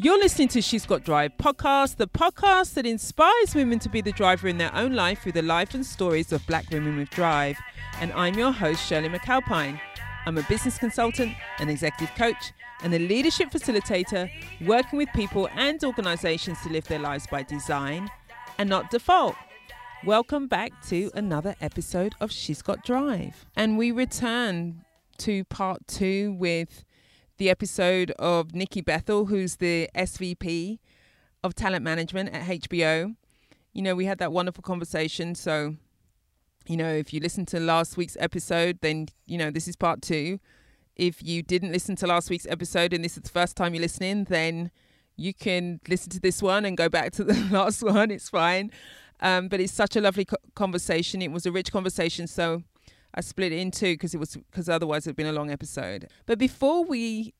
You're listening to She's Got Drive podcast, the podcast that inspires women to be the driver in their own life through the life and stories of black women with drive. And I'm your host, Shirley McAlpine. I'm a business consultant, an executive coach, and a leadership facilitator working with people and organizations to live their lives by design and not default. Welcome back to another episode of She's Got Drive. And we return to part two with the episode of Nikki Bethel, who's the SVP of talent management at HBO. You know, we had that wonderful conversation. So, you know, if you listened to last week's episode, then, you know, this is part two. If you didn't listen to last week's episode and this is the first time you're listening, then you can listen to this one and go back to the last one. It's fine. Um, but it's such a lovely co- conversation. It was a rich conversation. So, I split it in two because it was because otherwise it'd been a long episode. But before we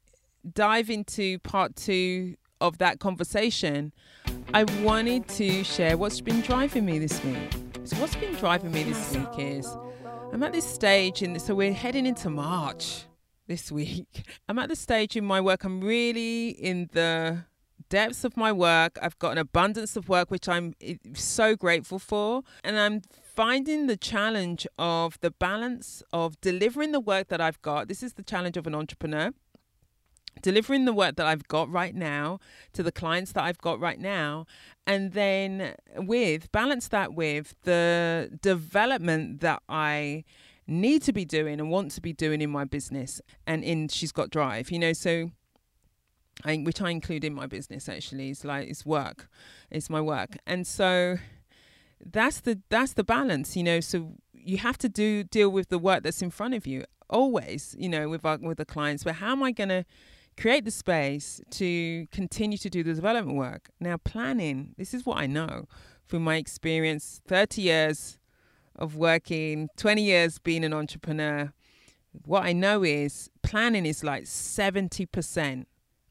dive into part two of that conversation, I wanted to share what's been driving me this week. So what's been driving me this week is I'm at this stage in so we're heading into March this week. I'm at the stage in my work. I'm really in the depths of my work. I've got an abundance of work, which I'm eh, so grateful for. And I'm finding the challenge of the balance of delivering the work that I've got. This is the challenge of an entrepreneur. Delivering the work that I've got right now to the clients that I've got right now, and then with balance that with the development that I need to be doing and want to be doing in my business and in She's Got Drive, you know, so I, which I include in my business actually, it's like it's work, it's my work. And so that's the that's the balance you know so you have to do deal with the work that's in front of you always you know with our, with the clients. But how am i going to create the space to continue to do the development work? Now planning this is what i know from my experience 30 years of working 20 years being an entrepreneur. What i know is planning is like 70%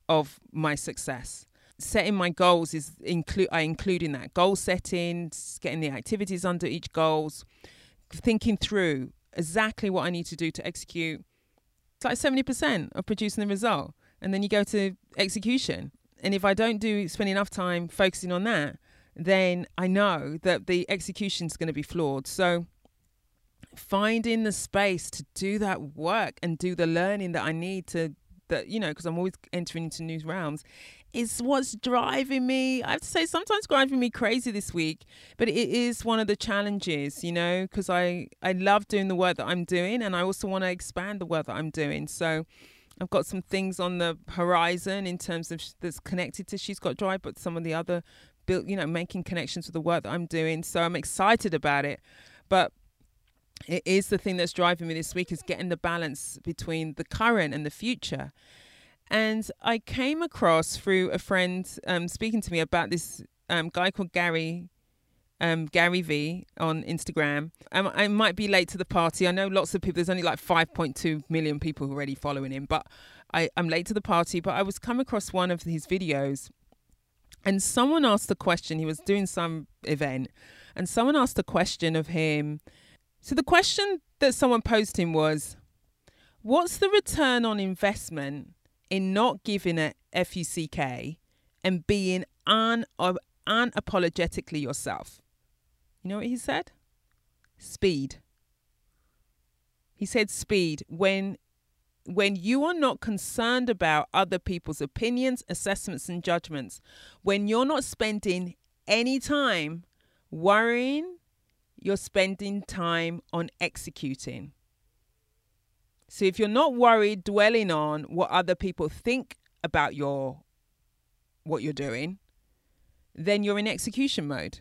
of my success setting my goals is include I include in that goal setting, getting the activities under each goals, thinking through exactly what I need to do to execute. It's like seventy percent of producing the result, and then you go to execution. And if I don't do spend enough time focusing on that, then I know that the execution is going to be flawed. So finding the space to do that work and do the learning that I need to that you know because I'm always entering into new realms is what's driving me. I have to say, sometimes driving me crazy this week, but it is one of the challenges, you know, because I, I love doing the work that I'm doing and I also want to expand the work that I'm doing. So I've got some things on the horizon in terms of that's connected to She's Got Drive, but some of the other built, you know, making connections with the work that I'm doing. So I'm excited about it. But it is the thing that's driving me this week is getting the balance between the current and the future. And I came across through a friend um, speaking to me about this um, guy called Gary. Um, Gary Vee on Instagram. Um, I might be late to the party. I know lots of people. There's only like 5.2 million people already following him, but I, I'm late to the party. But I was come across one of his videos, and someone asked a question. He was doing some event, and someone asked a question of him. So the question that someone posed him was, "What's the return on investment in not giving a FUCK and being un- unapologetically yourself. You know what he said? Speed. He said speed when when you are not concerned about other people's opinions, assessments and judgments, when you're not spending any time worrying, you're spending time on executing. So if you're not worried dwelling on what other people think about your what you're doing, then you're in execution mode.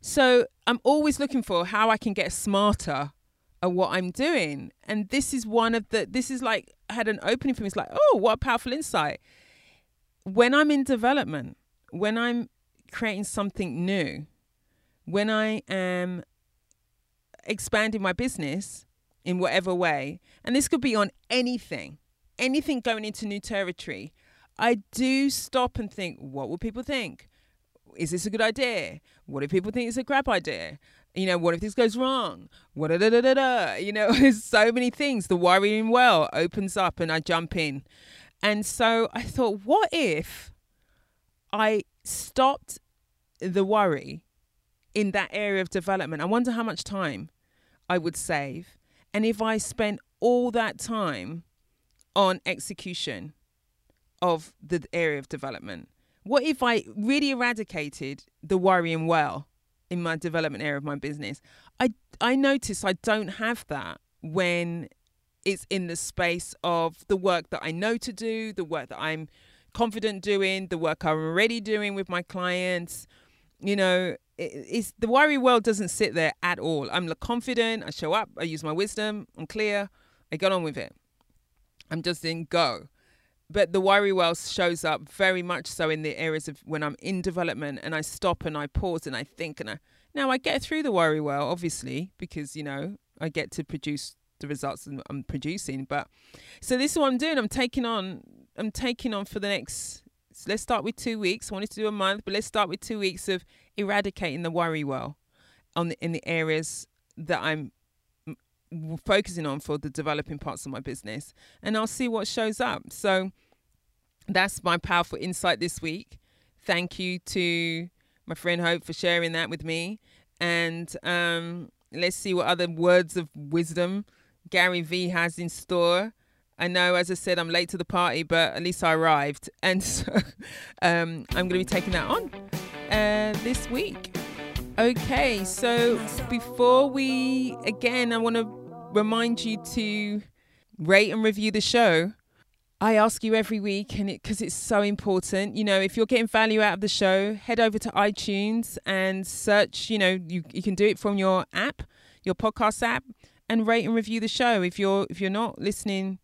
So I'm always looking for how I can get smarter at what I'm doing. And this is one of the this is like had an opening for me. It's like, oh, what a powerful insight. When I'm in development, when I'm creating something new, when I am expanding my business, in whatever way, and this could be on anything, anything going into new territory, I do stop and think, what will people think? Is this a good idea? What if people think it's a crap idea? You know, what if this goes wrong? What da da da da? You know, there's so many things. The worrying well opens up, and I jump in. And so I thought, what if I stopped the worry in that area of development? I wonder how much time I would save. And if I spent all that time on execution of the area of development, what if I really eradicated the worrying well in my development area of my business? I I notice I don't have that when it's in the space of the work that I know to do, the work that I'm confident doing, the work I'm already doing with my clients. You know, it's the worry world doesn't sit there at all. I'm confident. I show up. I use my wisdom. I'm clear. I get on with it. I'm just in go. But the worry well shows up very much so in the areas of when I'm in development and I stop and I pause and I think and I now I get through the worry well, obviously, because you know I get to produce the results I'm producing. But so this is what I'm doing. I'm taking on. I'm taking on for the next. So let's start with two weeks. I wanted to do a month, but let's start with two weeks of eradicating the worry well, on the, in the areas that I'm focusing on for the developing parts of my business and I'll see what shows up. So that's my powerful insight this week. Thank you to my friend Hope for sharing that with me. And um, let's see what other words of wisdom Gary Vee has in store. I know, as I said, I'm late to the party, but at least I arrived. And so um, I'm going to be taking that on uh, this week. Okay, so before we, again, I want to remind you to rate and review the show. I ask you every week, and it because it's so important. You know, if you're getting value out of the show, head over to iTunes and search. You know, you you can do it from your app, your podcast app, and rate and review the show. If you're if you're not listening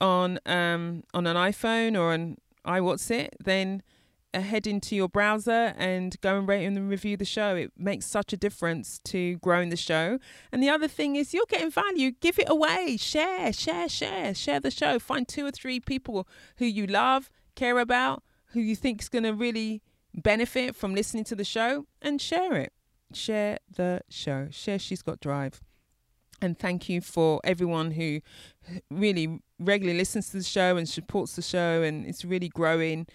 on um on an iPhone or an iWhat's then head into your browser and go and rate and review the show. It makes such a difference to growing the show. And the other thing is you're getting value. Give it away. Share, share, share, share the show. Find two or three people who you love, care about, who you think is going to really benefit from listening to the show and share it. Share the show. Share She's Got Drive. And thank you for everyone who really regularly listens to the show and supports the show and it's really growing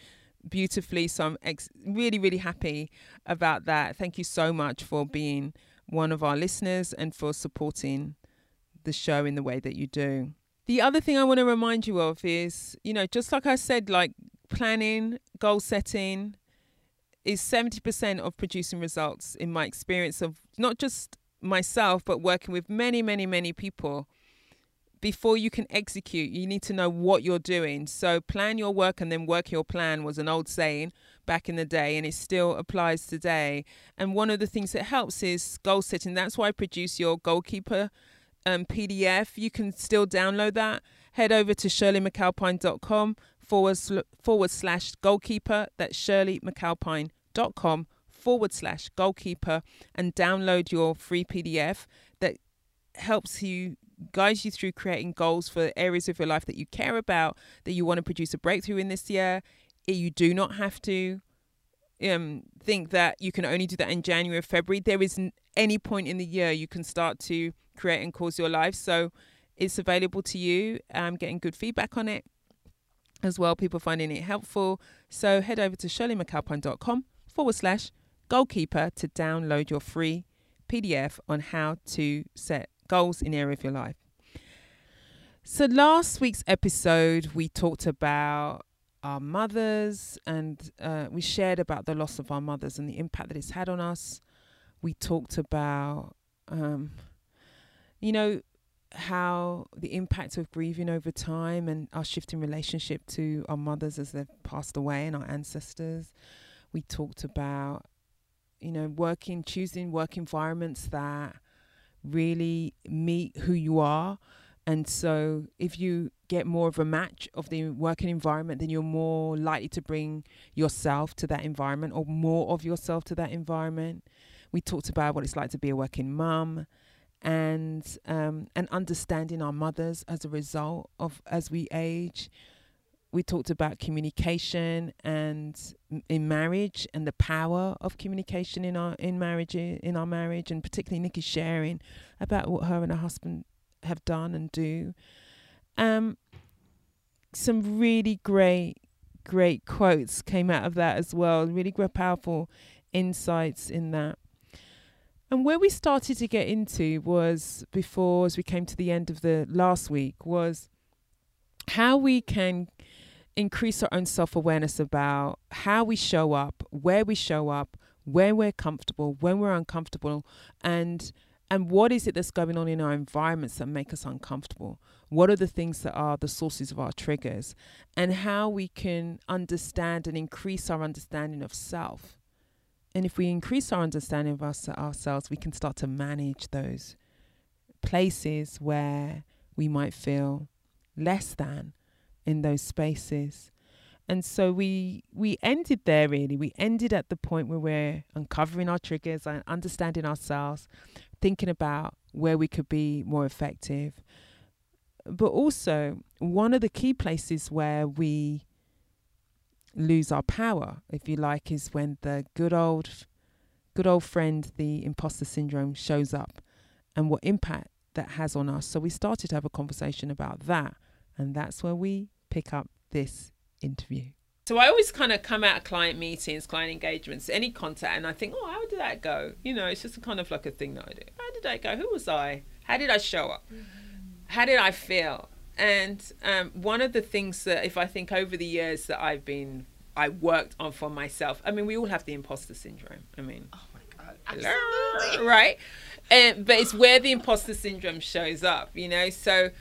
beautifully. So I'm ex- really, really happy about that. Thank you so much for being one of our listeners and for supporting the show in the way that you do. The other thing I want to remind you of is, you know, just like I said, like planning, goal setting is 70% of producing results in my experience of not just myself, but working with many, many, many people before you can execute, you need to know what you're doing. So, plan your work and then work your plan was an old saying back in the day, and it still applies today. And one of the things that helps is goal setting. That's why I produce your goalkeeper um, PDF. You can still download that. Head over to shirleymcalpine.com forward, forward slash goalkeeper. That's shirleymcalpine.com forward slash goalkeeper and download your free PDF that helps you guides you through creating goals for areas of your life that you care about, that you want to produce a breakthrough in this year. You do not have to um, think that you can only do that in January or February. There is any point in the year you can start to create and cause your life. So it's available to you. I'm getting good feedback on it as well. People finding it helpful. So head over to shirleymcalpine.com forward slash goalkeeper to download your free PDF on how to set goals in the area of your life. So last week's episode, we talked about our mothers and uh, we shared about the loss of our mothers and the impact that it's had on us. We talked about, um, you know, how the impact of grieving over time and our shifting relationship to our mothers as they've passed away and our ancestors. We talked about, you know, working, choosing work environments that really meet who you are. And so, if you get more of a match of the working environment, then you're more likely to bring yourself to that environment or more of yourself to that environment. We talked about what it's like to be a working mum and um, and understanding our mothers as a result of as we age we talked about communication and in marriage and the power of communication in our in marriage in our marriage and particularly Nikki sharing about what her and her husband have done and do. Um, some really great, great quotes came out of that as well. Really great, powerful insights in that. And where we started to get into was before, as we came to the end of the last week, was how we can increase our own self awareness about how we show up, where we show up, where we're comfortable, when we're uncomfortable, and and what is it that's going on in our environments that make us uncomfortable? What are the things that are the sources of our triggers? And how we can understand and increase our understanding of self. And if we increase our understanding of us, ourselves, we can start to manage those places where we might feel less than in those spaces. And so we we ended there really. We ended at the point where we're uncovering our triggers and understanding ourselves, thinking about where we could be more effective. But also one of the key places where we lose our power, if you like, is when the good old good old friend, the imposter syndrome, shows up and what impact that has on us. So we started to have a conversation about that. And that's where we pick up this interview. So I always kind of come out of client meetings, client engagements, any contact, and I think, oh, how did that go? You know, it's just kind of like a thing that I do. How did that go? Who was I? How did I show up? How did I feel? And um, one of the things that, if I think over the years that I've been, I worked on for myself. I mean, we all have the imposter syndrome. I mean, oh my god, absolutely, right? And but it's where the imposter syndrome shows up. You know, so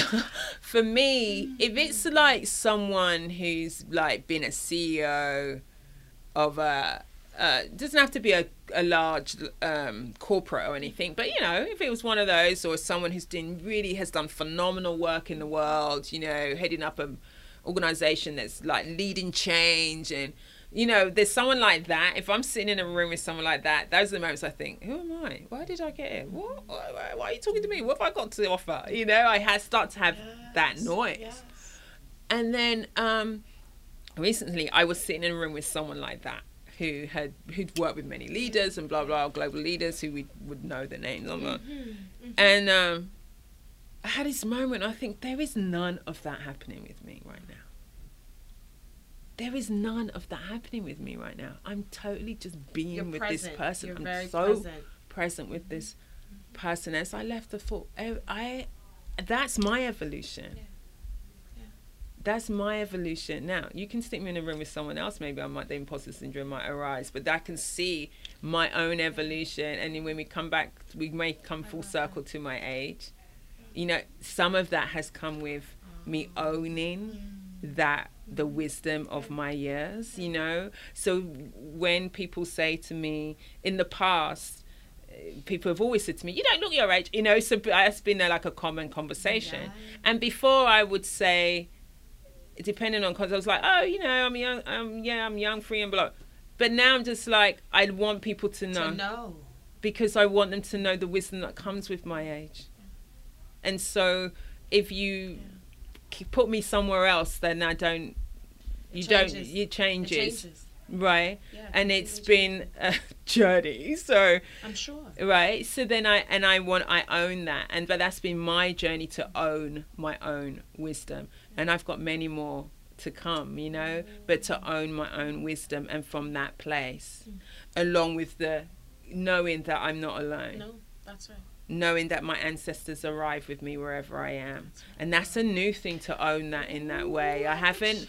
for me, if it's like someone who's like been a CEO of a uh, doesn't have to be a, a large um, corporate or anything, but you know, if it was one of those or someone who's doing really has done phenomenal work in the world, you know, heading up an organization that's like leading change and you know, there's someone like that. If I'm sitting in a room with someone like that, those are the moments I think, who am I? Why did I get here? What? Why, why are you talking to me? What have I got to offer? You know, I had start to have yes, that noise. Yes. And then um, recently, I was sitting in a room with someone like that who had who'd worked with many leaders and blah blah global leaders who we would know the names of. Mm-hmm, mm-hmm. And um, I had this moment. I think there is none of that happening with me right now there is none of that happening with me right now. I'm totally just being You're with present. this person. You're I'm very so present. present with this mm-hmm. person. As I left the thought, I, eh, I that's my evolution. Yeah. Yeah. That's my evolution. Now you can stick me in a room with someone else. Maybe I might the imposter syndrome might arise, but I can see my own evolution. And then when we come back, we may come full circle to my age. You know, some of that has come with oh. me owning that the wisdom of my years, you know? So when people say to me in the past, people have always said to me, "You don't look your age," you know. So that's been a, like a common conversation. Yeah. And before I would say, depending on because I was like, "Oh, you know, I'm young. Um, yeah, I'm young, free, and blah." But now I'm just like, I want people to know, to know, because I want them to know the wisdom that comes with my age. And so, if you yeah put me somewhere else, then I don't. You don't. You changes. It changes. Right, yeah, and it's been a journey. So I'm sure. Right, so then I and I want I own that, and but that's been my journey to own my own wisdom, and I've got many more to come, you know, but to own my own wisdom and from that place, mm. along with the knowing that I'm not alone. No, that's right knowing that my ancestors arrive with me wherever I am. And that's a new thing to own that in that way. I haven't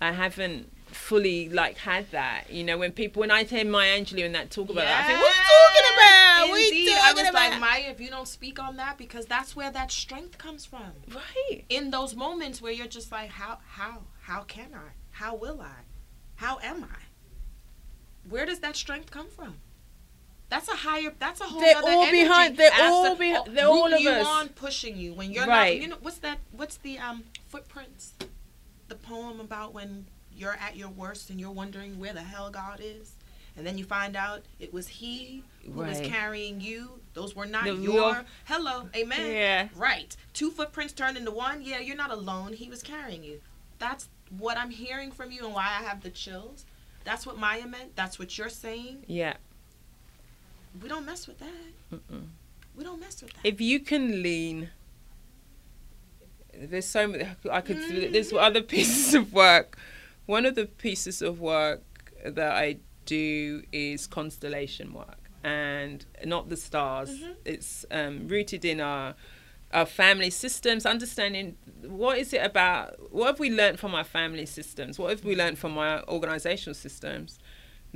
I haven't fully like had that. You know, when people when I hear Maya Angelou and that talk about yes. that, I think, what are you talking about? Indeed, talking I was about? like, Maya, if you don't speak on that, because that's where that strength comes from. Right. In those moments where you're just like, how how how can I? How will I? How am I? Where does that strength come from? That's a higher. That's a whole. They're all energy behind. They're all behind. They're all of you us. on pushing you when you're right. not. You know what's that? What's the um footprints? The poem about when you're at your worst and you're wondering where the hell God is, and then you find out it was He who right. was carrying you. Those were not the your. Real, hello, amen. Yeah. Right. Two footprints turned into one. Yeah, you're not alone. He was carrying you. That's what I'm hearing from you and why I have the chills. That's what Maya meant. That's what you're saying. Yeah we don't mess with that. Mm-mm. We don't mess with that. If you can lean there's so many. I could. Mm-hmm. There's other pieces of work. One of the pieces of work that I do is constellation work, and not the stars. Mm-hmm. It's um, rooted in our our family systems, understanding what is it about, what have we learned from our family systems, what have we learned from our organizational systems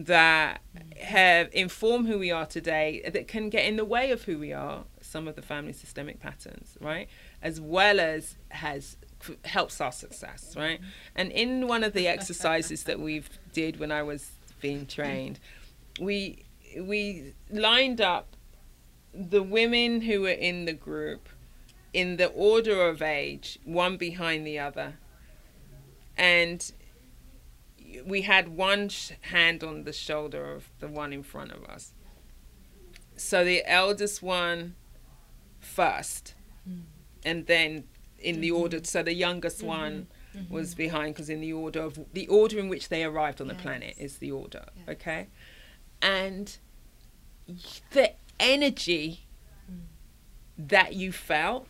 that have informed who we are today, that can get in the way of who we are, some of the family systemic patterns, right? As well as has helps our success, right? And in one of the exercises that we've did when I was being trained, we we lined up the women who were in the group in the order of age, one behind the other. And we had one sh- hand on the shoulder of the one in front of us. So the eldest one first, mm. and then in mm-hmm. the order, so the youngest mm-hmm. one mm-hmm. was behind because in the order of the order in which they arrived on yes. the planet is the order, yeah. okay? And the energy mm. that you felt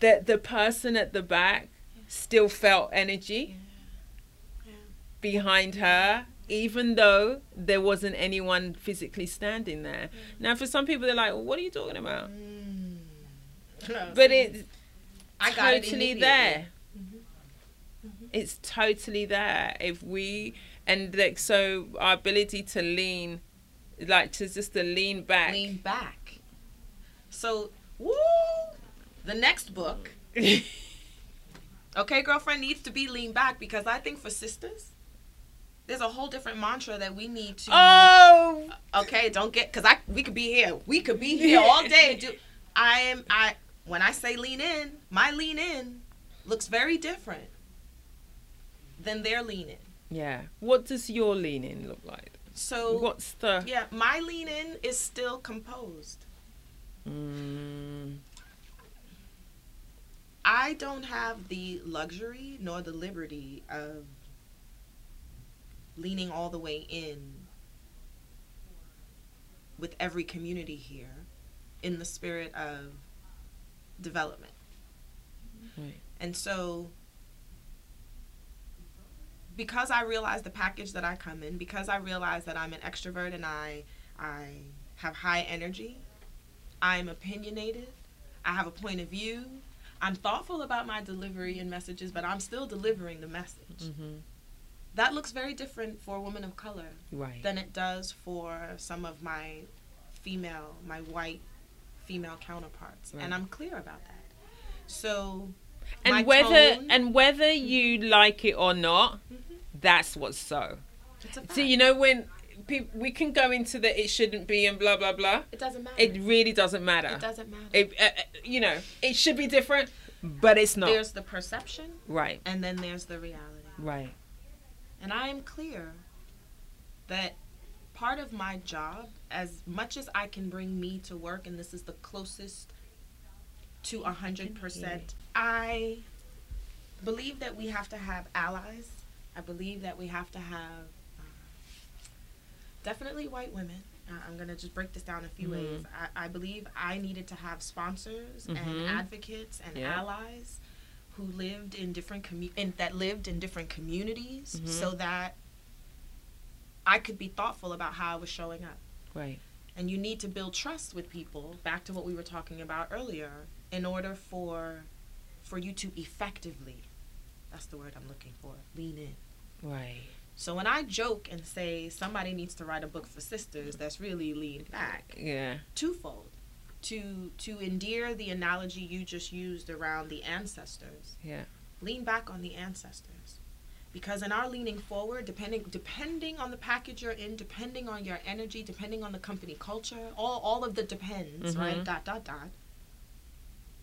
that the person at the back still felt energy behind her even though there wasn't anyone physically standing there. Now, for some people, they're like, well, "What are you talking about?" Mm. but it's totally it there. Mm-hmm. Mm-hmm. It's totally there. If we and like so, our ability to lean, like to just to lean back, lean back. So, woo, the next book, okay, girlfriend, needs to be lean back because I think for sisters, there's a whole different mantra that we need to. Oh. Okay, don't get because I we could be here. We could be here all day. Do I am I when I say lean in, my lean in looks very different than their lean in. Yeah. What does your lean in look like? So what's the yeah? My lean in is still composed. Mm. I don't have the luxury nor the liberty of leaning all the way in with every community here in the spirit of development. Right. And so because I realize the package that I come in, because I realize that I'm an extrovert and I I have high energy, I'm opinionated, I have a point of view, I'm thoughtful about my delivery and messages, but I'm still delivering the message. Mm-hmm. That looks very different for a woman of color right. than it does for some of my female, my white female counterparts, right. and I'm clear about that. So, and whether tone, and whether you like it or not, mm-hmm. that's what's so. So you know when people, we can go into the it shouldn't be and blah blah blah. It doesn't matter. It really doesn't matter. It doesn't matter. It, uh, uh, you know, it should be different, but it's not. There's the perception, right, and then there's the reality, right. And I am clear that part of my job, as much as I can bring me to work, and this is the closest to a hundred percent, I believe that we have to have allies. I believe that we have to have definitely white women. Uh, I'm gonna just break this down a few mm-hmm. ways. I, I, believe I needed to have sponsors mm-hmm. and advocates and allies who lived in different commu- that lived in different communities, mm-hmm. so that I could be thoughtful about how I was showing up. Right. And you need to build trust with people. Back to what we were talking about earlier, in order for for you to effectively, that's the word I'm looking for, lean in. Right so when I joke and say somebody needs to write a book for sisters, that's really lean back. Yeah. Twofold. To to endear the analogy you just used around the ancestors. Yeah. Lean back on the ancestors. Because in our leaning forward, depending depending on the package you're in, depending on your energy, depending on the company culture, all all of the depends, mm-hmm. right? Dot dot dot.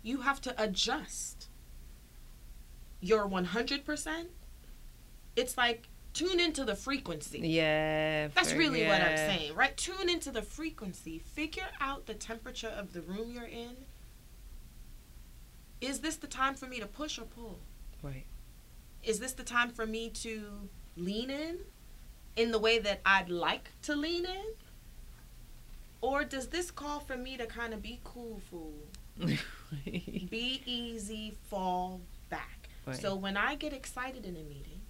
You have to adjust your 100%. It's like tune into the frequency. Yeah. That's really yeah. what I'm saying, right? Tune into the frequency. Figure out the temperature of the room you're in. Is this the time for me to push or pull? Right. Is this the time for me to lean in in the way that I'd like to lean in? Or does this call for me to kind of be cool fool Be easy, fall back. Right. So when I get excited in a meeting,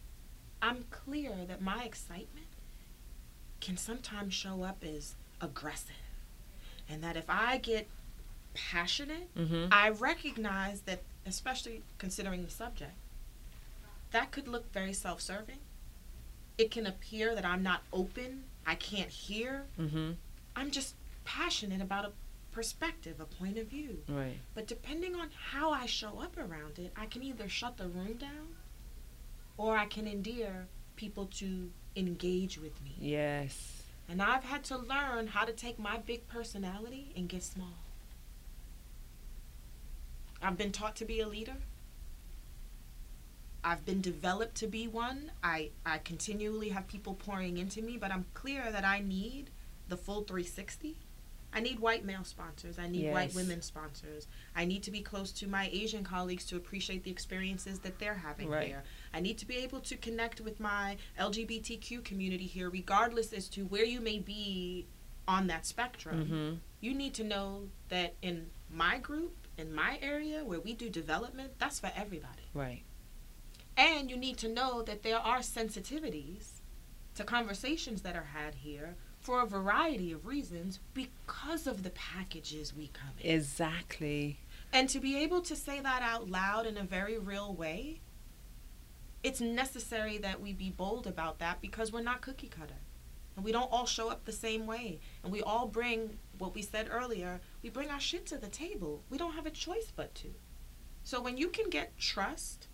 I'm clear that my excitement can sometimes show up as aggressive. And that if I get passionate, mm-hmm. I recognize that, especially considering the subject, that could look very self serving. It can appear that I'm not open, I can't hear. Mm-hmm. I'm just passionate about a perspective, a point of view. Right. But depending on how I show up around it, I can either shut the room down or I can endear people to engage with me. Yes. And I've had to learn how to take my big personality and get small. I've been taught to be a leader. I've been developed to be one. I, I continually have people pouring into me, but I'm clear that I need the full 360 I need white male sponsors. I need yes. white women sponsors. I need to be close to my Asian colleagues to appreciate the experiences that they're having right. here. I need to be able to connect with my LGBTQ community here, regardless as to where you may be on that spectrum. Mm-hmm. You need to know that in my group, in my area where we do development, that's for everybody. Right. And you need to know that there are sensitivities to conversations that are had here for a variety of reasons because of the packages we come in. Exactly. And to be able to say that out loud in a very real way, it's necessary that we be bold about that because we're not cookie cutter. And we don't all show up the same way. And we all bring what we said earlier, we bring our shit to the table. We don't have a choice but to. So when you can get trust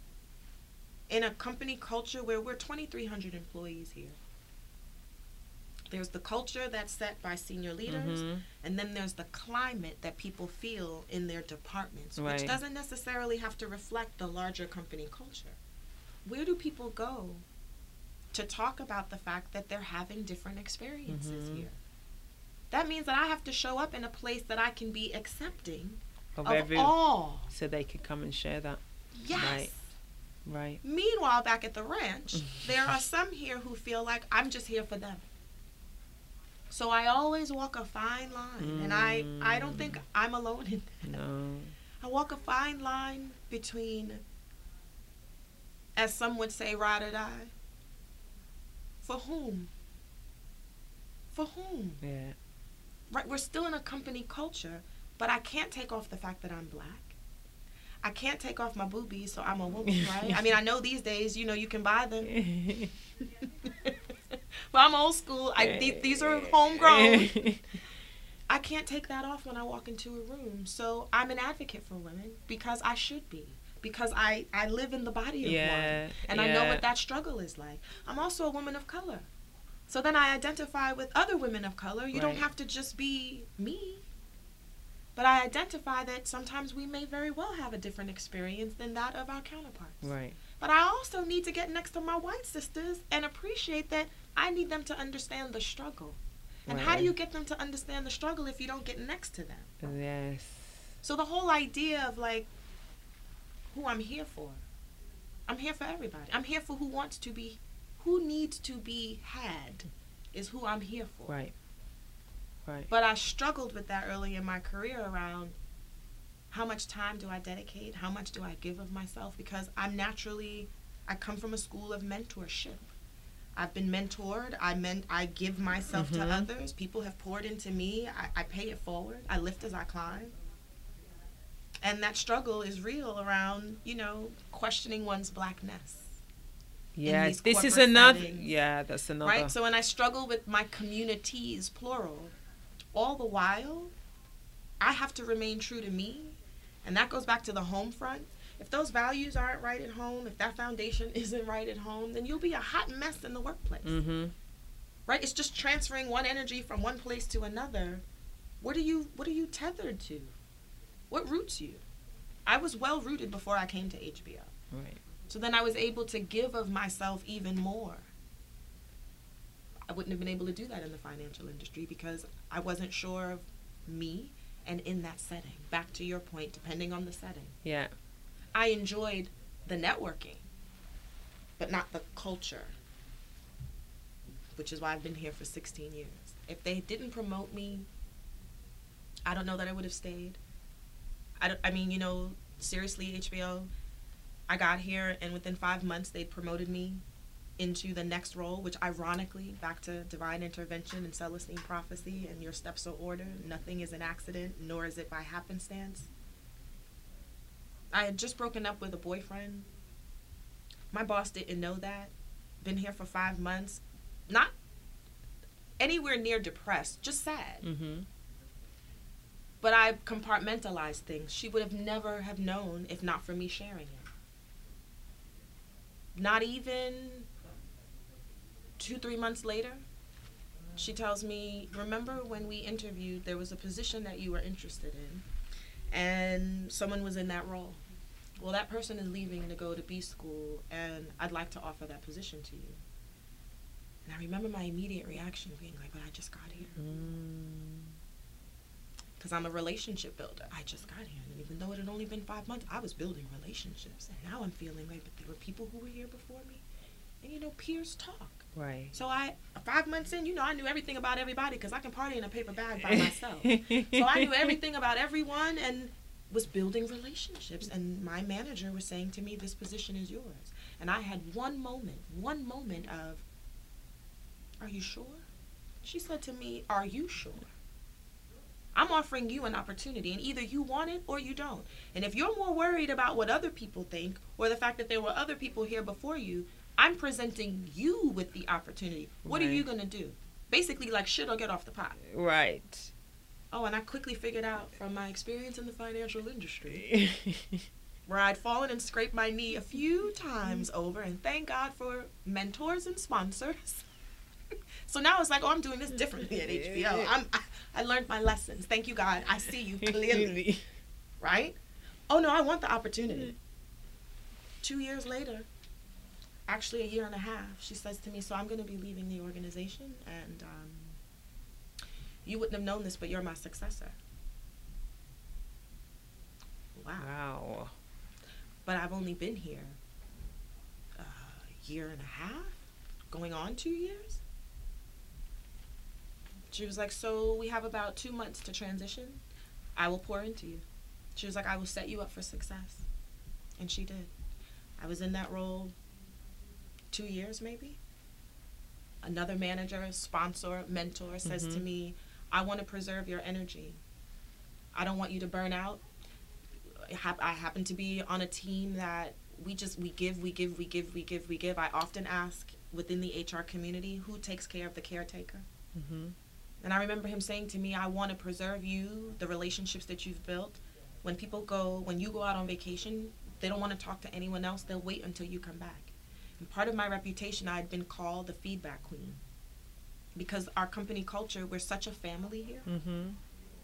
in a company culture where we're 2,300 employees here, there's the culture that's set by senior leaders, mm-hmm. and then there's the climate that people feel in their departments, right. which doesn't necessarily have to reflect the larger company culture. Where do people go to talk about the fact that they're having different experiences mm-hmm. here? That means that I have to show up in a place that I can be accepting of, of every, all. So they could come and share that. Yes. Right. Right. Meanwhile, back at the ranch, there are some here who feel like I'm just here for them. So I always walk a fine line, mm. and I I don't think I'm alone in that. No. I walk a fine line between, as some would say, ride or die. For whom? For whom? Yeah. Right. We're still in a company culture, but I can't take off the fact that I'm black. I can't take off my boobies, so I'm a woman, right? I mean, I know these days, you know, you can buy them. but I'm old school. I th- these are homegrown. I can't take that off when I walk into a room. So I'm an advocate for women because I should be. Because I, I live in the body of yeah, one. And yeah. I know what that struggle is like. I'm also a woman of color. So then I identify with other women of color. You right. don't have to just be me. But I identify that sometimes we may very well have a different experience than that of our counterparts. Right. But I also need to get next to my white sisters and appreciate that I need them to understand the struggle. And right. how do you get them to understand the struggle if you don't get next to them? Yes. So the whole idea of like who I'm here for. I'm here for everybody. I'm here for who wants to be who needs to be had is who I'm here for. Right. Right. But I struggled with that early in my career around how much time do I dedicate? How much do I give of myself? Because I'm naturally I come from a school of mentorship. I've been mentored. I meant I give myself mm-hmm. to others. People have poured into me. I, I pay it forward. I lift as I climb. And that struggle is real around, you know, questioning one's blackness. Yeah, this is another. Settings. Yeah, that's another. Right. So when I struggle with my communities, plural, all the while, I have to remain true to me, and that goes back to the home front if those values aren't right at home, if that foundation isn't right at home, then you'll be a hot mess in the workplace. Mm-hmm. Right? It's just transferring one energy from one place to another. What are you What are you tethered to? What roots you? I was well rooted before I came to HBO. Right. So then I was able to give of myself even more. I wouldn't have been able to do that in the financial industry because I wasn't sure of me and in that setting. Back to your point, depending on the setting. Yeah. I enjoyed the networking, but not the culture, which is why I've been here for 16 years. If they didn't promote me, I don't know that I would have stayed. I, I mean, you know, seriously, HBO, I got here and within five months they promoted me into the next role, which ironically, back to divine intervention and Celestine prophecy and your steps are ordered. Nothing is an accident, nor is it by happenstance. I had just broken up with a boyfriend. My boss didn't know that. Been here for five months. Not anywhere near depressed, just sad. Mm-hmm. But I compartmentalized things. She would have never have known if not for me sharing it. Not even two, three months later, she tells me, Remember when we interviewed, there was a position that you were interested in, and someone was in that role. Well, that person is leaving to go to B school, and I'd like to offer that position to you. And I remember my immediate reaction being like, But I just got here. Mm. Because. I'm a relationship builder. I just got here. And even though it had only been five months, I was building relationships. And now I'm feeling like, but there were people who were here before me. And you know, peers talk. Right. So I five months in, you know, I knew everything about everybody because I can party in a paper bag by myself. so I knew everything about everyone and was building relationships. And my manager was saying to me, "This position is yours." And I had one moment, one moment of, "Are you sure?" She said to me, "Are you sure?" I'm offering you an opportunity, and either you want it or you don't. And if you're more worried about what other people think or the fact that there were other people here before you, I'm presenting you with the opportunity. What right. are you going to do? Basically, like shit or get off the pot. Right. Oh, and I quickly figured out from my experience in the financial industry where I'd fallen and scraped my knee a few times over, and thank God for mentors and sponsors. so now it's like, oh, I'm doing this differently at HBO. I'm, I, I learned my lessons. Thank you, God. I see you clearly. right? Oh, no, I want the opportunity. Two years later, actually a year and a half, she says to me, "So I'm going to be leaving the organization, and um, you wouldn't have known this, but you're my successor." Wow. Wow. But I've only been here a year and a half, going on two years. She was like, "So we have about two months to transition. I will pour into you." She was like, "I will set you up for success," and she did. I was in that role two years maybe. Another manager, sponsor, mentor says mm-hmm. to me, I want to preserve your energy. I don't want you to burn out. I happen to be on a team that we just we give, we give, we give, we give, we give. I often ask within the HR community who takes care of the caretaker. Mm-hmm. And I remember him saying to me, I want to preserve you, the relationships that you've built. When people go, when you go out on vacation, they don't want to talk to anyone else. They'll wait until you come back. And part of my reputation, I had been called the feedback queen because our company culture, we're such a family here. Mm-hmm.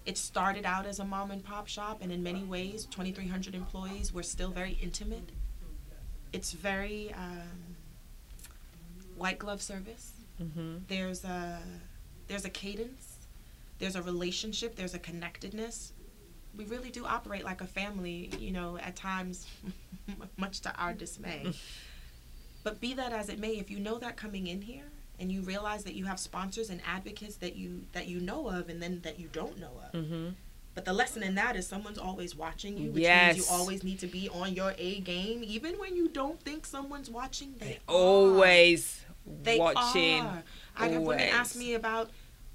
It started out as a mom and pop shop, and in many ways, 2,300 employees, we're still very intimate. It's very um, white glove service. Mm-hmm. There's a there's a cadence, there's a relationship, there's a connectedness. We really do operate like a family, you know, at times, much to our dismay. But be that as it may, if you know that coming in here and you realize that you have sponsors and advocates that you that you know of and then that you don't know of. Mm-hmm. But the lesson in that is someone's always watching you, which yes. means you always need to be on your A game, even when you don't think someone's watching. They, they always they watching. Are. I have women ask me about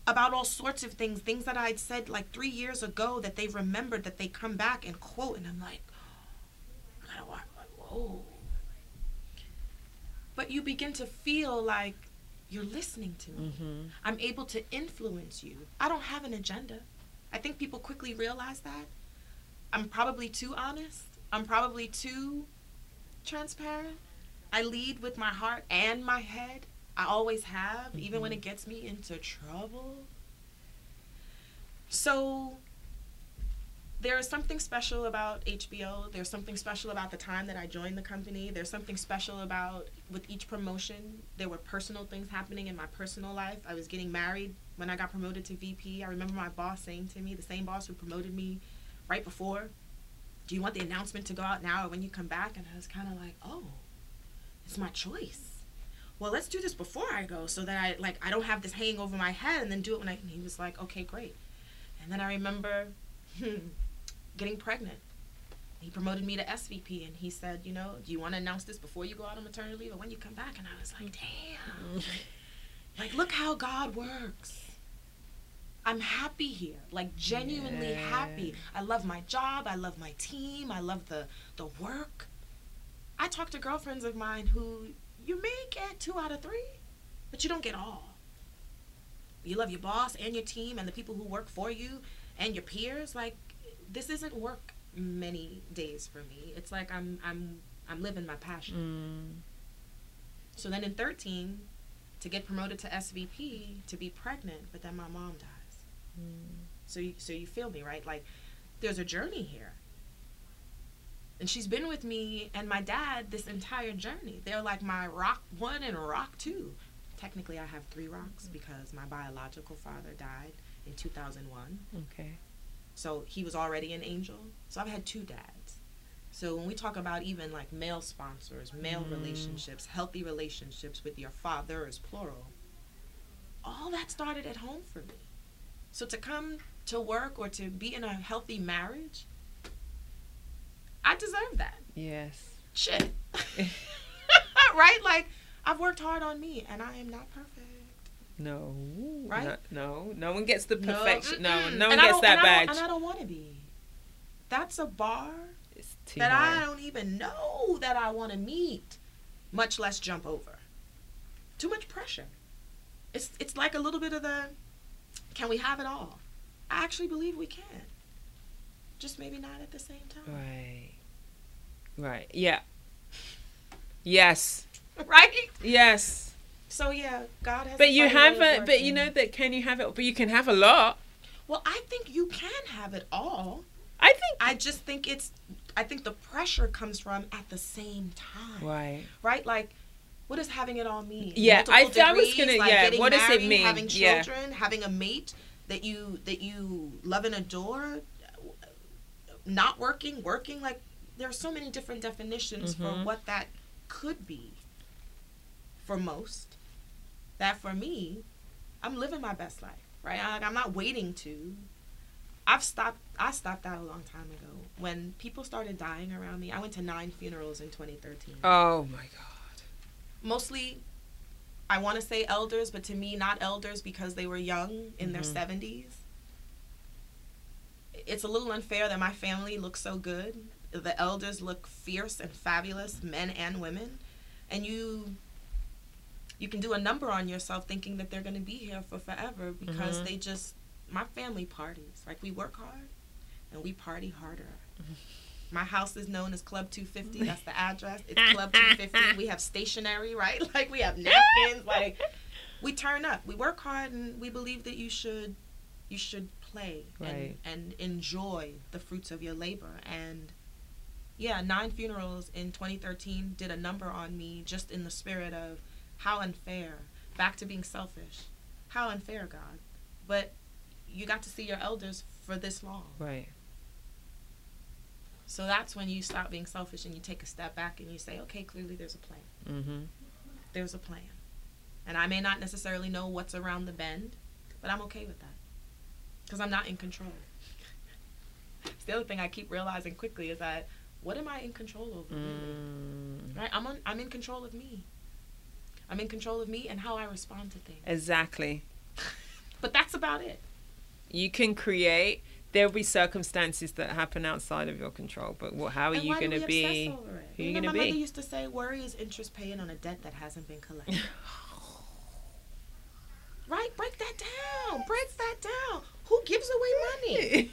about all sorts of things, things that I'd said like three years ago that they remembered that they come back and quote, and I'm like, whoa but you begin to feel like you're listening to me. Mm-hmm. I'm able to influence you. I don't have an agenda. I think people quickly realize that. I'm probably too honest. I'm probably too transparent. I lead with my heart and my head. I always have, mm-hmm. even when mm-hmm. it gets me into trouble. So there is something special about HBO. There's something special about the time that I joined the company. There's something special about with each promotion. There were personal things happening in my personal life. I was getting married when I got promoted to VP. I remember my boss saying to me, the same boss who promoted me right before, "Do you want the announcement to go out now or when you come back?" And I was kind of like, "Oh, it's my choice." Well, let's do this before I go so that I like I don't have this hanging over my head and then do it when I. And he was like, "Okay, great." And then I remember. getting pregnant he promoted me to SVP and he said, you know, do you want to announce this before you go out on maternity leave or when you come back? And I was like, damn. like, look how God works. I'm happy here, like genuinely yeah. happy. I love my job. I love my team. I love the the work. I talk to girlfriends of mine who you may get two out of three, but you don't get all. You love your boss and your team and the people who work for you and your peers. Like this isn't work many days for me. It's like I'm I'm I'm living my passion. Mm. So then in 13, to get promoted to SVP, to be pregnant, but then my mom dies. Mm. So you, so you feel me, right? Like there's a journey here. And she's been with me and my dad this entire journey. They're like my rock one and rock two. Technically, I have three rocks because my biological father died in 2001. Okay. So he was already an angel. So I've had two dads. So when we talk about even like male sponsors, male mm. relationships, healthy relationships with your fathers, plural, all that started at home for me. So to come to work or to be in a healthy marriage, I deserve that. Yes. Shit. right? Like I've worked hard on me and I am not perfect. No. Right? No, no, no one gets the perfection. No, no, no one gets that badge. and I don't want to be. That's a bar that hard. I don't even know that I want to meet, much less jump over. Too much pressure. It's it's like a little bit of the can we have it all? I actually believe we can. Just maybe not at the same time. Right. Right. Yeah. Yes. right? Yes. So yeah, God has. But you have it. But you know that can you have it? But you can have a lot. Well, I think you can have it all. I think. I just think it's. I think the pressure comes from at the same time. Right. Right. Like, what does having it all mean? Yeah, I, degrees, I was gonna. Like yeah. What married, does it mean? Having children, yeah. having a mate that you that you love and adore, not working, working. Like, there are so many different definitions mm-hmm. for what that could be. For most that for me, I'm living my best life, right? I, I'm not waiting to. I've stopped. I stopped that a long time ago. When people started dying around me, I went to nine funerals in 2013. Oh my god. Mostly, I want to say elders, but to me, not elders because they were young in mm-hmm. their 70s. It's a little unfair that my family looks so good. The elders look fierce and fabulous, men and women, and you you can do a number on yourself thinking that they're going to be here for forever because mm-hmm. they just my family parties. Like we work hard and we party harder. Mm-hmm. my house is known as club 250 that's the address. It's club 250 we have stationery right? Like we have napkins. Like we turn up. We work hard and we believe that you should you should play right. and, and enjoy the fruits of your labor and yeah nine funerals in 2013 did a number on me just in the spirit of how unfair. Back to being selfish. How unfair, God. But you got to see your elders for this long. Right. So that's when you stop being selfish and you take a step back and you say, okay, clearly there's a plan. Mm-hmm. There's a plan. And I may not necessarily know what's around the bend, but I'm okay with that because I'm not in control. it's the other thing I keep realizing quickly is that what am I in control over? Mm. Right? I'm on, I'm in control of me. I'm in control of me and how I respond to things. Exactly. but that's about it. You can create. There'll be circumstances that happen outside of your control, but what, how are and you going to be? Who are you going to be? My mother used to say, "Worry is interest paying on a debt that hasn't been collected." right? Break that down. Break that down. Who gives away money?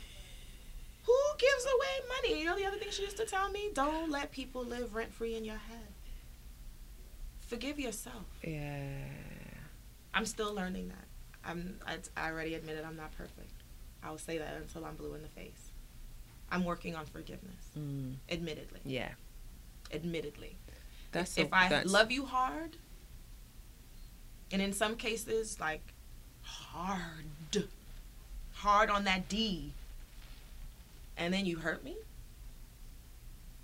Who gives away money? You know the other thing she used to tell me: don't let people live rent free in your head forgive yourself. Yeah. I'm still learning that. I'm. I, I already admitted I'm not perfect. I will say that until I'm blue in the face. I'm working on forgiveness. Mm. Admittedly. Yeah. Admittedly. That's if, I that's... love you hard, and in some cases like hard, hard on that D, and then you hurt me.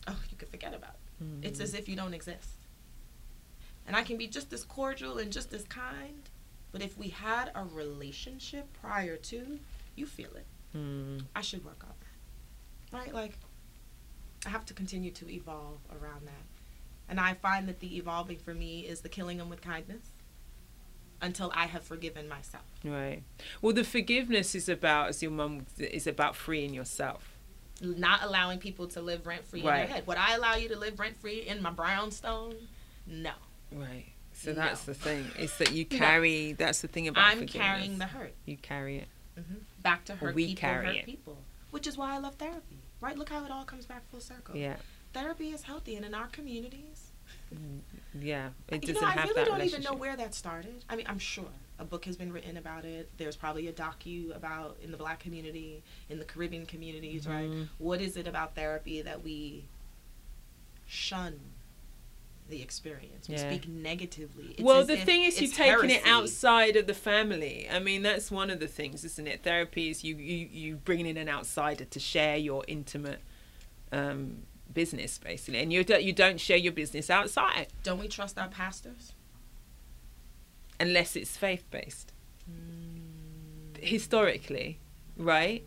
Oh, you could forget about it. Mm. It's as if you don't exist and I can be just as cordial and just as kind. But if we had a relationship prior to, you feel it. Mm. I should work on that. Right? Like, I have to continue to evolve around that. And I find that the evolving for me is the killing them with kindness until I have forgiven myself. Right. Well, the forgiveness is about, as your mum is about freeing yourself. Not allowing people to live rent free right. in your head. Would I allow you to live rent free in my brownstone? No. Right. So that's no. the thing. It's that you carry. No. That's the thing about. I'm carrying the hurt. You carry it. Mm-hmm. Back to hurt we people. Carry hurt it. people. Which is why I love therapy. Right. Look how it all comes back full circle. Yeah. Therapy is healthy, and in our communities. Yeah, it doesn't you know, I really don't even know where that started. I mean, I'm sure a book has been written about it. There's probably a docu about in the black community, in the Caribbean communities, mm-hmm. right? What is it about therapy that we shun the experience. We yeah. speak negatively. It's well, the thing is, you're taking heresy. it outside of the family. I mean, that's one of the things, isn't it? Therapy is you you you bringing in an outsider to share your intimate um, business, basically, and you don't you don't share your business outside. Don't we trust our pastors? Unless it's faith based. Mm. Historically, right?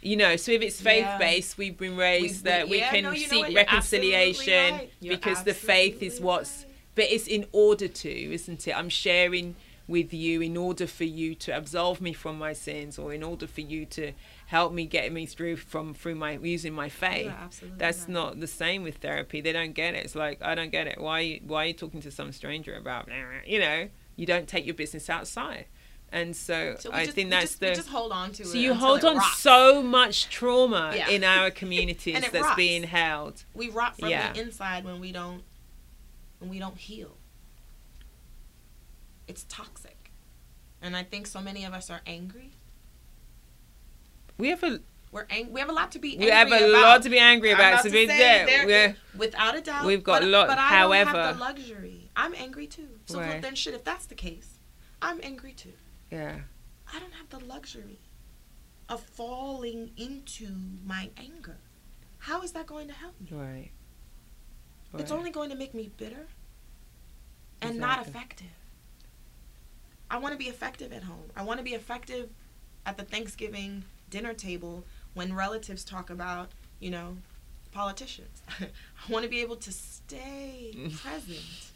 you know so if it's faith based yeah. we've been raised we've that we yeah, can no, seek reconciliation right. because the faith is what's right. but it's in order to isn't it i'm sharing with you in order for you to absolve me from my sins or in order for you to help me get me through from through my using my faith that's right. not the same with therapy they don't get it it's like i don't get it why why are you talking to some stranger about you know you don't take your business outside and so, so I just, think that's just, the. just hold on to so it. So you hold on rocks. so much trauma yeah. in our communities that's rots. being held. We rot from yeah. the inside when we don't when we don't heal. It's toxic, and I think so many of us are angry. We have a. We're ang- we have a lot to be. Angry about. we have a about. lot to be angry about. about so say, there, without a doubt, we've got but, a lot. But I however, don't have the luxury. I'm angry too. So right. then, shit. If that's the case, I'm angry too. Yeah. I don't have the luxury of falling into my anger. How is that going to help me? Right. right. It's only going to make me bitter and exactly. not effective. I want to be effective at home. I want to be effective at the Thanksgiving dinner table when relatives talk about, you know, politicians. I want to be able to stay mm. present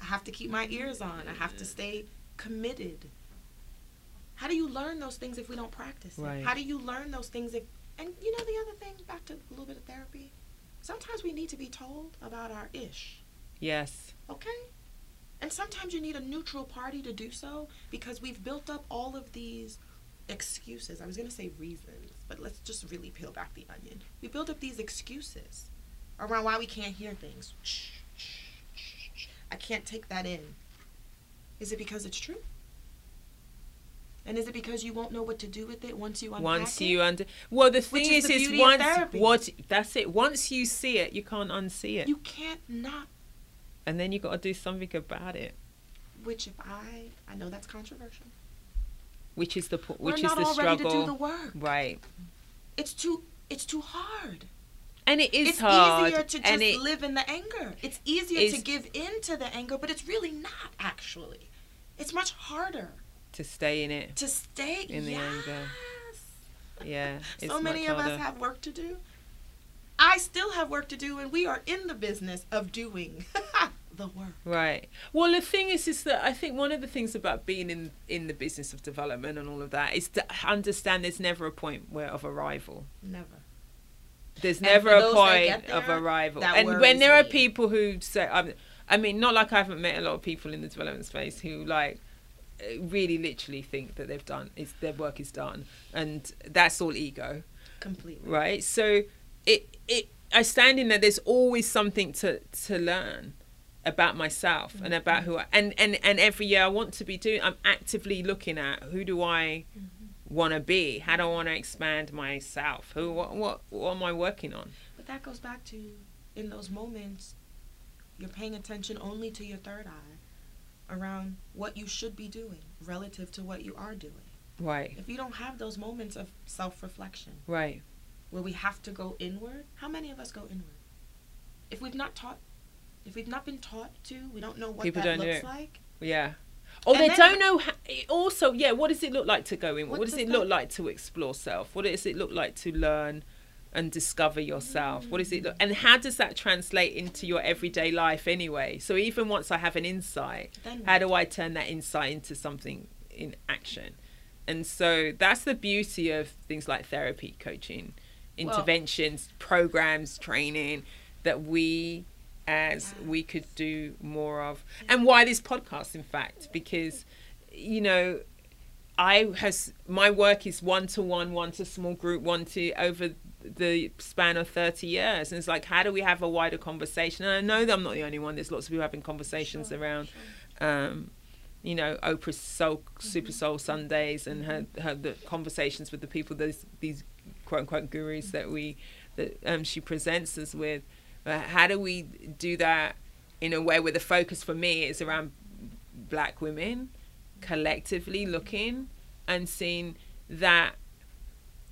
I have to keep my ears on. I have to stay committed. How do you learn those things if we don't practice it? Right. How do you learn those things if and you know the other thing back to a little bit of therapy. Sometimes we need to be told about our ish. Yes. Okay? And sometimes you need a neutral party to do so because we've built up all of these excuses. I was going to say reasons, but let's just really peel back the onion. We build up these excuses around why we can't hear things. Shh I can't take that in. Is it because it's true? And is it because you won't know what to do with it once you unpack once it? you under well the thing is is, is once what that's it once you see it you can't unsee it you can't not and then you got to do something about it which if I I know that's controversial which is the which We're is the struggle to do the work. right it's too it's too hard and it is it's hard. easier to just it, live in the anger. It's easier to give in to the anger, but it's really not actually. It's much harder to stay in it. To stay in the yes. anger. Yeah. so many of harder. us have work to do. I still have work to do, and we are in the business of doing the work. Right. Well, the thing is, is that I think one of the things about being in in the business of development and all of that is to understand there's never a point where of arrival. Never. There's never a point there, of arrival. And when there me. are people who say, um, I mean, not like I haven't met a lot of people in the development space who like really literally think that they've done is their work is done, and that's all ego. Completely. Right. So it it I stand in there. There's always something to to learn about myself mm-hmm. and about who I and and and every year I want to be doing. I'm actively looking at who do I. Mm-hmm want to be? How do I want to expand myself? Who what, what what am I working on? But that goes back to in those moments you're paying attention only to your third eye around what you should be doing relative to what you are doing. Right. If you don't have those moments of self-reflection. Right. Where we have to go inward, how many of us go inward? If we've not taught if we've not been taught to, we don't know what People that looks like. Yeah. Or and they don't know. How, also, yeah, what does it look like to go in? What, what does, does, it look like to explore self? What does it look like to learn and discover yourself? Mm. What does it look? And how does that translate into your everyday life anyway? So even once I have an insight, then how do I turn that insight into something in action? And so that's the beauty of things like therapy, coaching, interventions, well, programs, training that we as we could do more of. And why this podcast, in fact, because, you know, I has my work is one to one, one to small group, one to over the span of 30 years. And it's like, how do we have a wider conversation? And I know that I'm not the only one. There's lots of people having conversations sure, around, sure. Um, you know, Oprah's Soul, mm-hmm. Super Soul Sundays and her, her the conversations with the people, those, these quote unquote gurus that we, that um, she presents us with. How do we do that in a way where the focus for me is around black women collectively looking and seeing that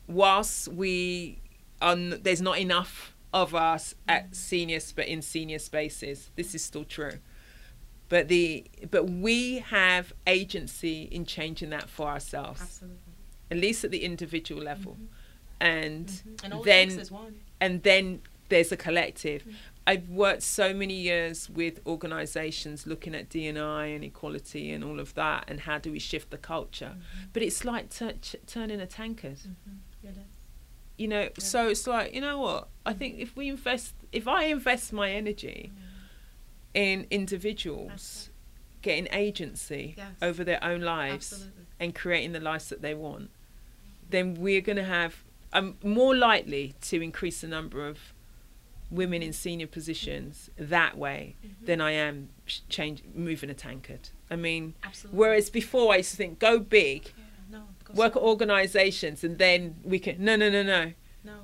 whilst we are n- there's not enough of us at senior but in senior spaces this is still true but the but we have agency in changing that for ourselves Absolutely. at least at the individual level mm-hmm. and, mm-hmm. and then and then there's a collective. Mm-hmm. I've worked so many years with organisations looking at D&I and equality and all of that, and how do we shift the culture? Mm-hmm. But it's like t- turning a tankard. Mm-hmm. You know, yeah. so it's like you know what? I think if we invest, if I invest my energy mm. in individuals getting agency yes. over their own lives Absolutely. and creating the lives that they want, then we're going to have. I'm more likely to increase the number of women in senior positions that way mm-hmm. than I am change moving a tankard. I mean, Absolutely. whereas before I used to think go big, yeah, no, work at organisations, and then we can no no no no no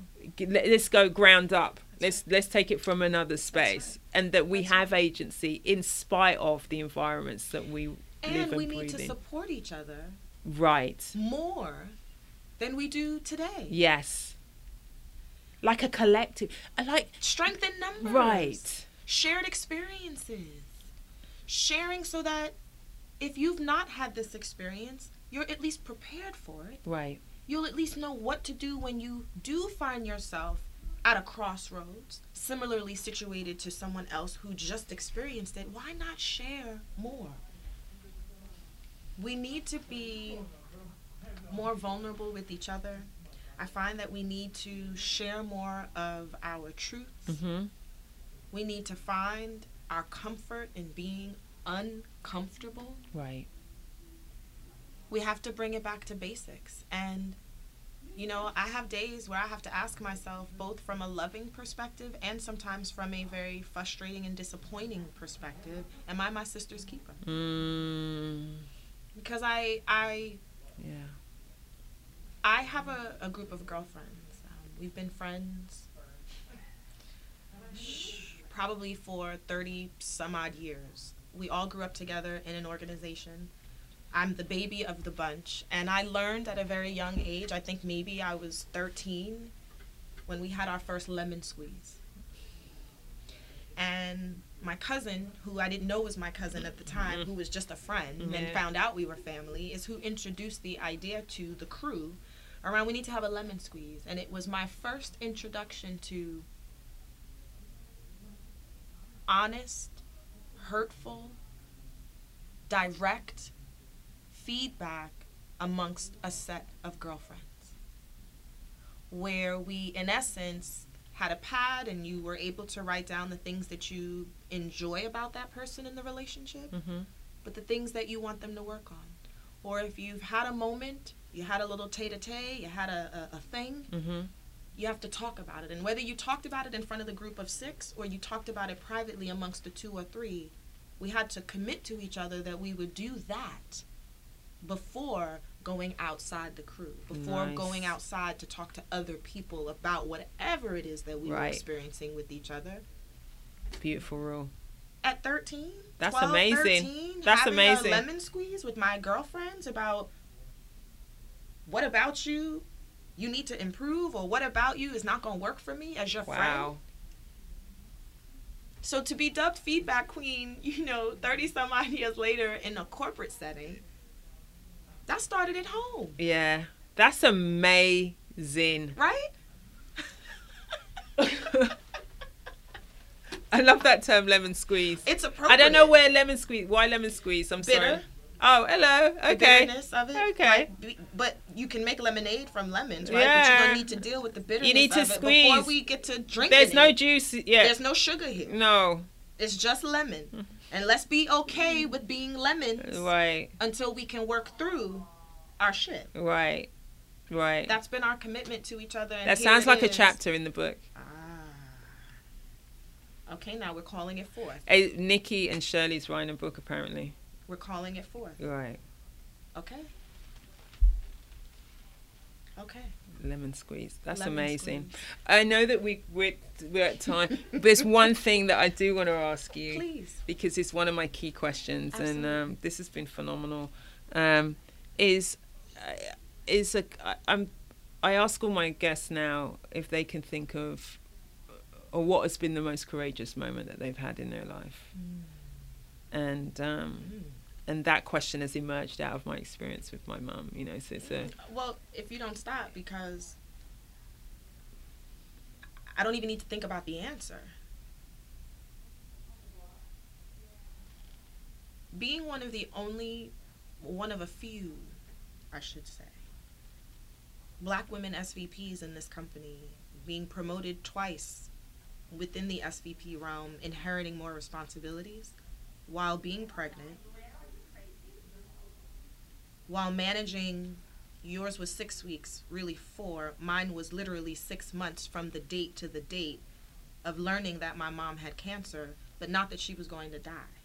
let's go ground up. That's let's right. let's take it from another space, right. and that we That's have right. agency in spite of the environments that we and live and we need to in. support each other. Right. More than we do today. Yes like a collective, uh, like strength in numbers, right? Shared experiences, sharing so that if you've not had this experience, you're at least prepared for it. Right. You'll at least know what to do when you do find yourself at a crossroads, similarly situated to someone else who just experienced it. Why not share more? We need to be more vulnerable with each other I find that we need to share more of our truths. Mm-hmm. We need to find our comfort in being uncomfortable. Right. We have to bring it back to basics. And, you know, I have days where I have to ask myself, both from a loving perspective and sometimes from a very frustrating and disappointing perspective, am I my sister's keeper? Mm. Because I, I, yeah I have a, a group of girlfriends. Um, we've been friends probably for 30 some odd years. We all grew up together in an organization. I'm the baby of the bunch. And I learned at a very young age, I think maybe I was 13, when we had our first lemon squeeze. And my cousin, who I didn't know was my cousin at the time, mm-hmm. who was just a friend, mm-hmm. and found out we were family, is who introduced the idea to the crew around we need to have a lemon squeeze. And it was my first introduction to honest hurtful direct feedback amongst a set of girlfriends. Where we in essence had a pad and you were able to write down the things that you enjoy about that person in the relationship mm-hmm. but the things that you want them to work on or if you've had a moment you had a little tete-a-tete, you had a, a, a thing, mm-hmm. you have to talk about it. And whether you talked about it in front of the group of six or you talked about it privately amongst the two or three, we had to commit to each other that we would do that before going outside the crew, before nice. going outside to talk to other people about whatever it is that we right. were experiencing with each other. Beautiful rule. At 13, that's 12, amazing. 13, that's amazing. A lemon squeeze with my girlfriends about what about you you need to improve or what about you is not going to work for me as your wow. friend So to be dubbed feedback queen, you know, 30 some odd years later in a corporate setting, that started at home. Yeah. That's amazing. Right? I love that term lemon squeeze. It's appropriate. I don't know where lemon squeeze. Why lemon squeeze? I'm Bitter. sorry. Oh, hello. Okay. bitterness of it. Okay. Be- But you can make lemonade from lemons, right? Yeah. But you're gonna need to deal with the bitterness. You need to squeeze. before we get to drink. There's no it. juice. Yeah. There's no sugar here. no. It's just lemon, and let's be okay with being lemons Right. until we can work through our shit. Right. Right. That's been our commitment to each other. And that sounds like a chapter in the book. Ah. Okay, now we're calling it forth. Eh, Nikki and Shirley's writing a book apparently. We're calling it forth. Right. Okay. Okay. Lemon squeeze. That's Lemon amazing. squeeze. I know that we we're, we're at time. but There's one thing that I do want to ask you Please. because it's one of my key questions, and um, this has been phenomenal. Um, is uh, is a I, I'm I ask all my guests now if they can think of or what has been the most courageous moment that they've had in their life, and um, Mm. and that question has emerged out of my experience with my mum. You know, so it's a Well, if you don't stop, because I don't even need to think about the answer. Being one of the only, one of a few, I should say, black women SVPs in this company, being promoted twice within the SVP realm, inheriting more responsibilities while being pregnant, while managing yours was six weeks, really four. Mine was literally six months from the date to the date of learning that my mom had cancer, but not that she was going to die.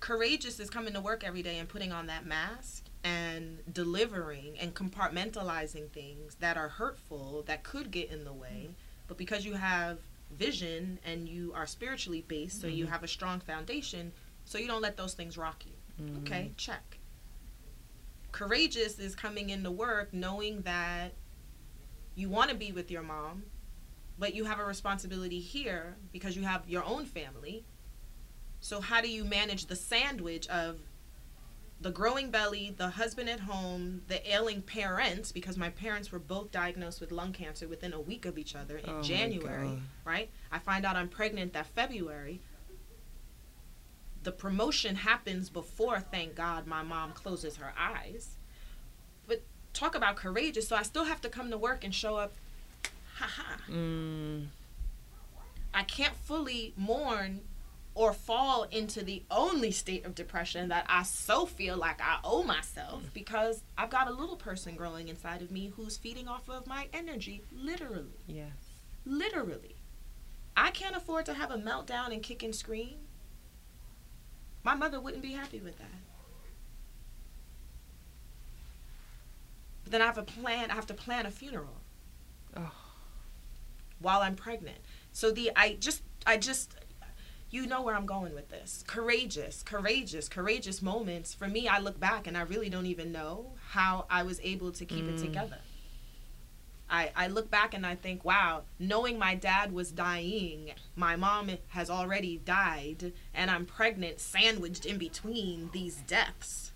Courageous is coming to work every day and putting on that mask and delivering and compartmentalizing things that are hurtful, that could get in the way. Mm-hmm. But because you have vision and you are spiritually based, so you mm-hmm. have a strong foundation, so you don't let those things rock you. Okay, mm-hmm. check. Courageous is coming into work knowing that you want to be with your mom, but you have a responsibility here because you have your own family. So, how do you manage the sandwich of the growing belly, the husband at home, the ailing parents? Because my parents were both diagnosed with lung cancer within a week of each other in Oh January, right? I find out I'm pregnant that February. The promotion happens before thank god my mom closes her eyes. But talk about courageous so i still have to come to work and show up. Haha. Mm, i can't fully mourn or fall into the only state of depression that i so feel like i owe myself because i've got a little person growing inside of me who's feeding off of my energy literally. Yes. literally. I can't afford to have a meltdown and kick and scream. My mother wouldn't be happy with that. But then i have a plan i have to plan a funeral Oh. while i'm pregnant. So the i just i just you know where i'm going with this courageous courageous courageous moments for me i look back and i really don't even know how i was able to keep it Mm. together I, I look back and I think, wow, knowing my dad was dying, my mom has already died, and I'm pregnant, sandwiched in between these deaths.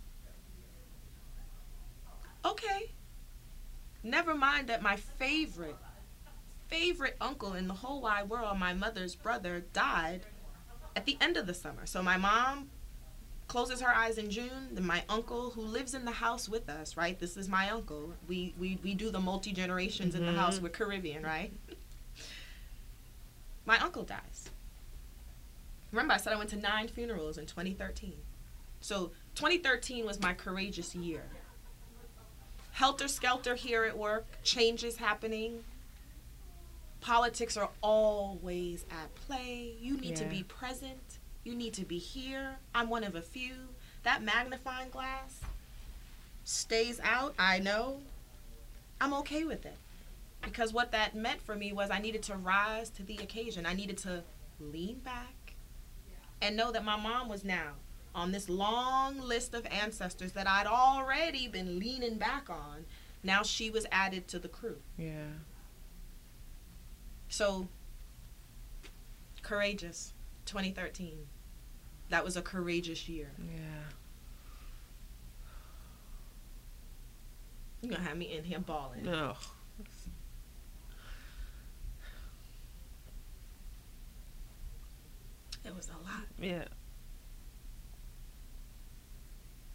Okay. Never mind that my favorite, favorite uncle in the whole wide world, my mother's brother, died at the end of the summer. So my mom closes her eyes in June. Then my uncle, who lives in the house with us, right? This is my uncle. We we, we do the multi generations in the house. Mhm. We're Caribbean, right? my uncle dies. Remember, I said I went to nine funerals in 2013. So 2013 was my courageous year. Helter skelter here at work, changes happening. Politics are always at play. You need to be present. You need to be here. I'm one of a few. That magnifying glass stays out, I know. I'm okay with it. Because what that meant for me was I needed to rise to the occasion. I needed to lean back and know that my mom was now on this long list of ancestors that I'd already been leaning back on. Now she was added to the crew. Yeah. So Courageous, 2013. That was a courageous year. Yeah. You're gonna have me in here bawling. No. It was a lot. Yeah.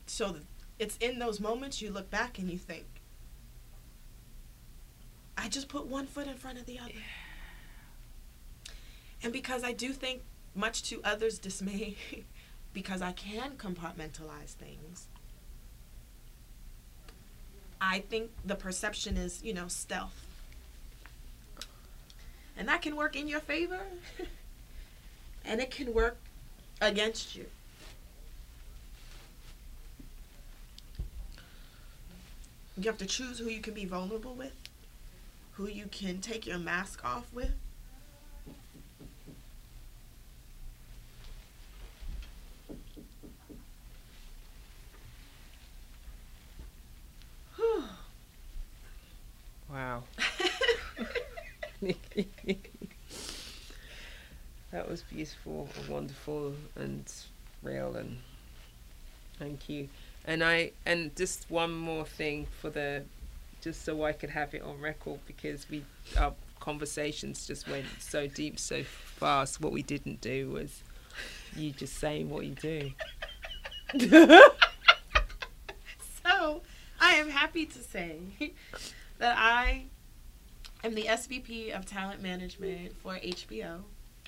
So it's in those moments you look back and you think, I just put one foot in front of the other. And because I do think, much to others' dismay, because I can compartmentalize things, I think the perception is, you know, stealth. And that can work in your favor, and it can work against you. You have to choose who you can be vulnerable with, who you can take your mask off with. Wow. that was beautiful and wonderful and real and thank you and I and just one more thing for the just so I could have it on record because we our conversations just went so deep so fast. What we didn't do was you just saying what you do. so I am happy to say that I am the SVP of talent management for HBO,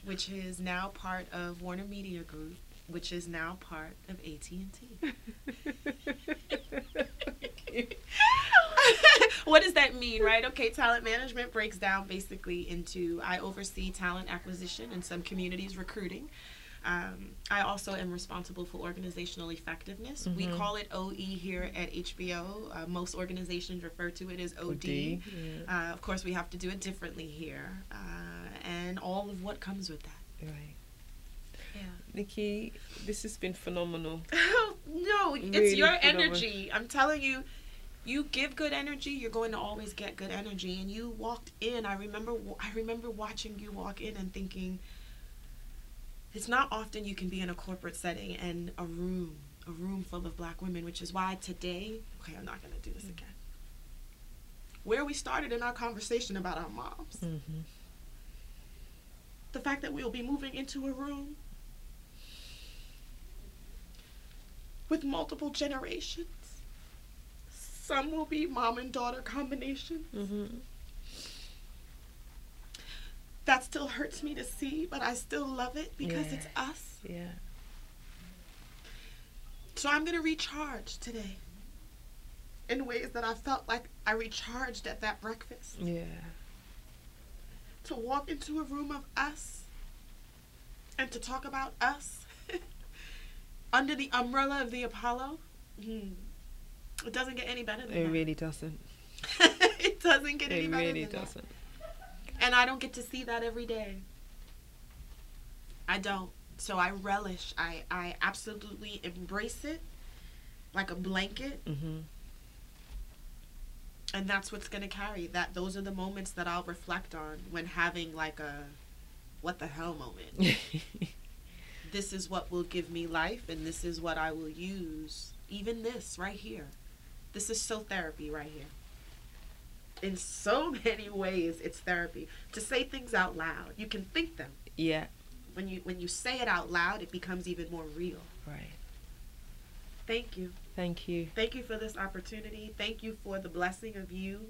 which is now part of Warner Media Group which is now part of AT&T. what does that mean, right? Okay, talent management breaks down basically into I oversee talent acquisition and some communities recruiting. Um, I also am responsible for organizational effectiveness. Mm-hmm. We call it OE here at HBO. Uh, most organizations refer to it as OD. OD yeah. uh, of course, we have to do it differently here, uh, and all of what comes with that. Right. Yeah. Nikki, this has been phenomenal. no, really it's your phenomenal. energy. I'm telling you, you give good energy, you're going to always get good energy. And you walked in. I remember. I remember watching you walk in and thinking, it's not often you can be in a corporate setting and a room, a room full of black women, which is why today. Okay, I'm not going to do this mm-hmm. again. Where we started in our conversation about our moms. Mm-hmm. The fact that we'll be moving into a room with multiple generations. Some will be mom and daughter combinations. Mm-hmm. That still hurts me to see, but I still love it because yeah. it's us. Yeah. So I'm going to recharge today in ways that I felt like I recharged at that breakfast. Yeah. To walk into a room of us and to talk about us under the umbrella of the Apollo, hmm, it doesn't get any better than it that. It really doesn't. it doesn't get any better. it really than doesn't. That. And I don't get to see that every day. I don't. So I relish. I I absolutely embrace it like a blanket. Mm-hmm. And that's what's gonna carry. That those are the moments that I'll reflect on when having like a what the hell moment. this is what will give me life and this is what I will use. Even this right here. This is so therapy right here. In so many ways it's therapy. To say things out loud. You can think them. Yeah. When you when you say it out loud it becomes even more real. Right. Thank you. Thank you. Thank you for this opportunity. Thank you for the blessing of you.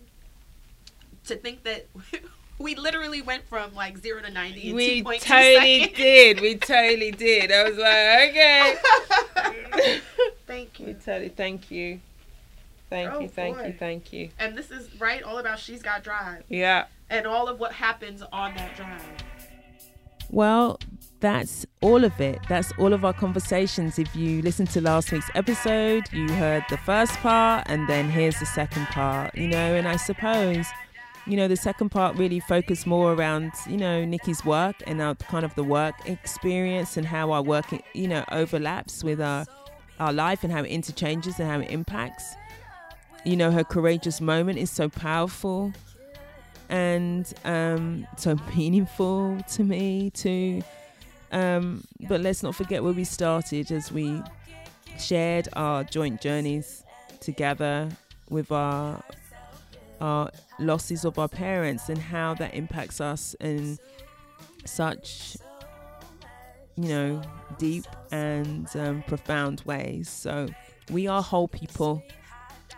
To think that we literally went from like zero to ninety. In we totally did. We totally did. I was like, okay. thank you. We totally thank you. Thank oh, you, thank boy. you, thank you. And this is right all about She's Got Drive. Yeah. And all of what happens on that drive. Well, that's all of it. That's all of our conversations. If you listened to last week's episode, you heard the first part, and then here's the second part, you know, and I suppose you know, the second part really focused more around, you know, Nikki's work and our kind of the work experience and how our work, you know, overlaps with our our life and how it interchanges and how it impacts. You know, her courageous moment is so powerful and um, so meaningful to me too. Um, but let's not forget where we started as we shared our joint journeys together with our our losses of our parents and how that impacts us in such you know deep and um, profound ways so we are whole people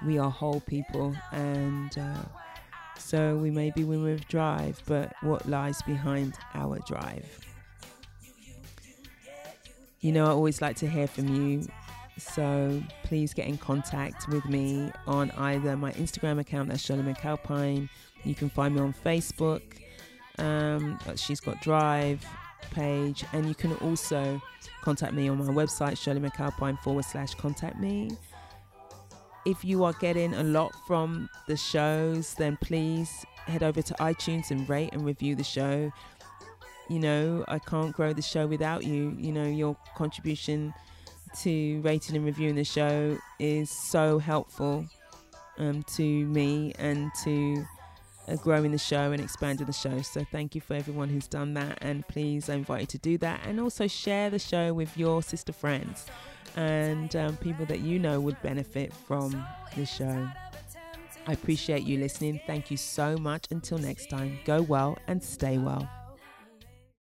we are whole people and uh, so we may be women with drive but what lies behind our drive you know i always like to hear from you so please get in contact with me on either my Instagram account, that's Shirley McAlpine. You can find me on Facebook. Um, she's got Drive page, and you can also contact me on my website, Shirley McAlpine forward slash contact me. If you are getting a lot from the shows, then please head over to iTunes and rate and review the show. You know, I can't grow the show without you. You know, your contribution to rating and reviewing the show is so helpful um, to me and to uh, growing the show and expanding the show. So thank you for everyone who's done that, and please I invite you to do that, and also share the show with your sister friends and um, people that you know would benefit from the show. I appreciate you listening. Thank you so much. Until next time, go well and stay well.